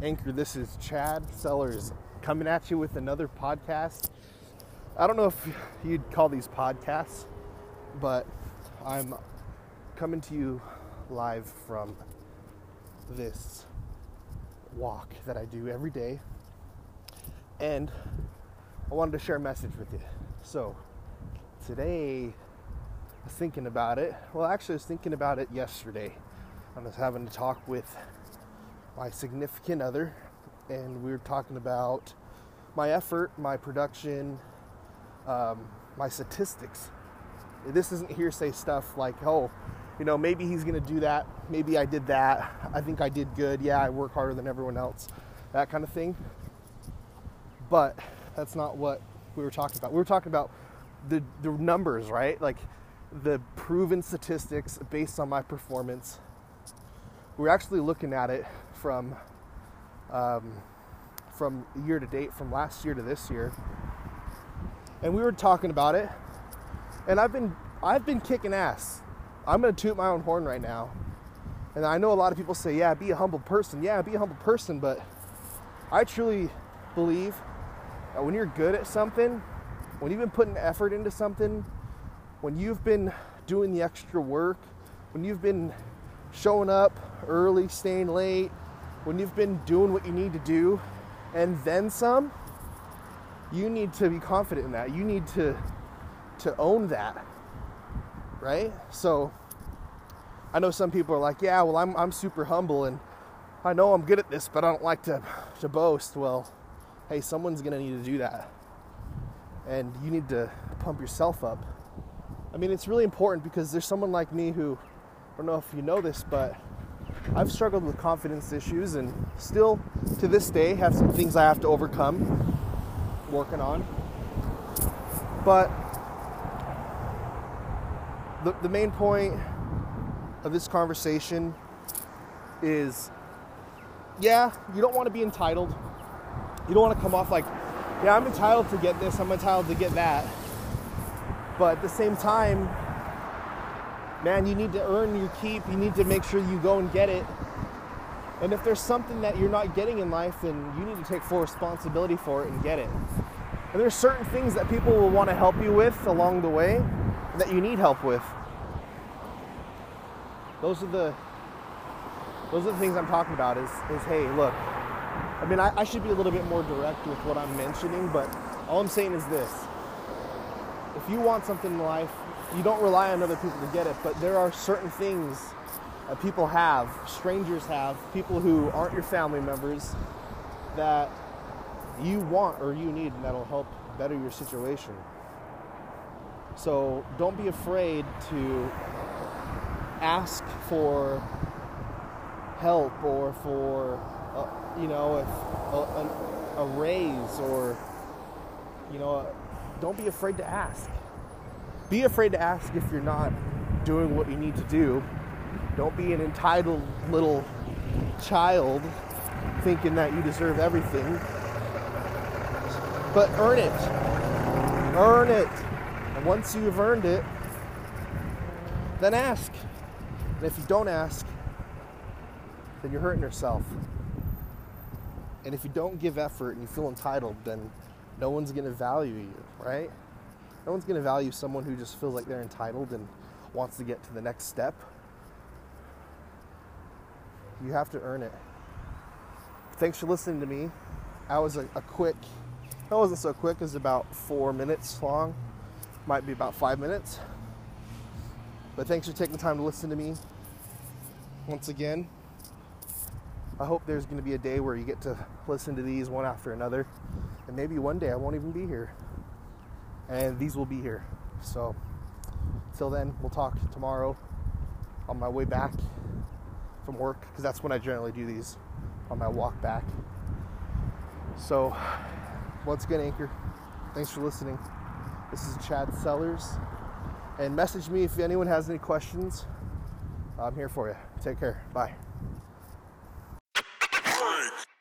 Anchor, this is Chad Sellers coming at you with another podcast. I don't know if you'd call these podcasts, but I'm coming to you live from this walk that I do every day. And I wanted to share a message with you. So, today, I was thinking about it. Well, actually, I was thinking about it yesterday. I was having to talk with my significant other, and we were talking about my effort, my production, um, my statistics. This isn't hearsay stuff like, oh, you know, maybe he's going to do that. Maybe I did that. I think I did good. Yeah, I work harder than everyone else. That kind of thing. But that's not what we were talking about. We were talking about the, the numbers, right? Like the proven statistics based on my performance. We're actually looking at it from um, from year to date, from last year to this year, and we were talking about it. And I've been I've been kicking ass. I'm gonna toot my own horn right now. And I know a lot of people say, "Yeah, be a humble person." Yeah, be a humble person, but I truly believe that when you're good at something, when you've been putting effort into something, when you've been doing the extra work, when you've been showing up early, staying late, when you've been doing what you need to do and then some, you need to be confident in that. You need to to own that. Right? So I know some people are like, "Yeah, well I'm I'm super humble and I know I'm good at this, but I don't like to to boast." Well, hey, someone's going to need to do that. And you need to pump yourself up. I mean, it's really important because there's someone like me who don't know if you know this, but I've struggled with confidence issues and still to this day have some things I have to overcome, working on. But the, the main point of this conversation is yeah, you don't want to be entitled. You don't want to come off like, yeah, I'm entitled to get this, I'm entitled to get that. But at the same time, man, you need to earn your keep. You need to make sure you go and get it. And if there's something that you're not getting in life, then you need to take full responsibility for it and get it. And there's certain things that people will want to help you with along the way that you need help with. Those are the those are the things I'm talking about is, is hey, look, I mean, I, I should be a little bit more direct with what I'm mentioning, but all I'm saying is this. If you want something in life, you don't rely on other people to get it, but there are certain things that people have, strangers have, people who aren't your family members that you want or you need and that'll help better your situation. So don't be afraid to ask for help or for, uh, you know, a, a, a raise or, you know, don't be afraid to ask. Be afraid to ask if you're not doing what you need to do. Don't be an entitled little child thinking that you deserve everything. But earn it. Earn it. And once you've earned it, then ask. And if you don't ask, then you're hurting yourself. And if you don't give effort and you feel entitled, then no one's going to value you, right? No one's going to value someone who just feels like they're entitled and wants to get to the next step. You have to earn it. Thanks for listening to me. That was a, a quick, that wasn't so quick, it was about four minutes long. Might be about five minutes. But thanks for taking the time to listen to me. Once again, I hope there's going to be a day where you get to listen to these one after another. And maybe one day I won't even be here. And these will be here. So, till then, we'll talk tomorrow on my way back from work because that's when I generally do these on my walk back. So, once again, Anchor, thanks for listening. This is Chad Sellers. And message me if anyone has any questions. I'm here for you. Take care. Bye.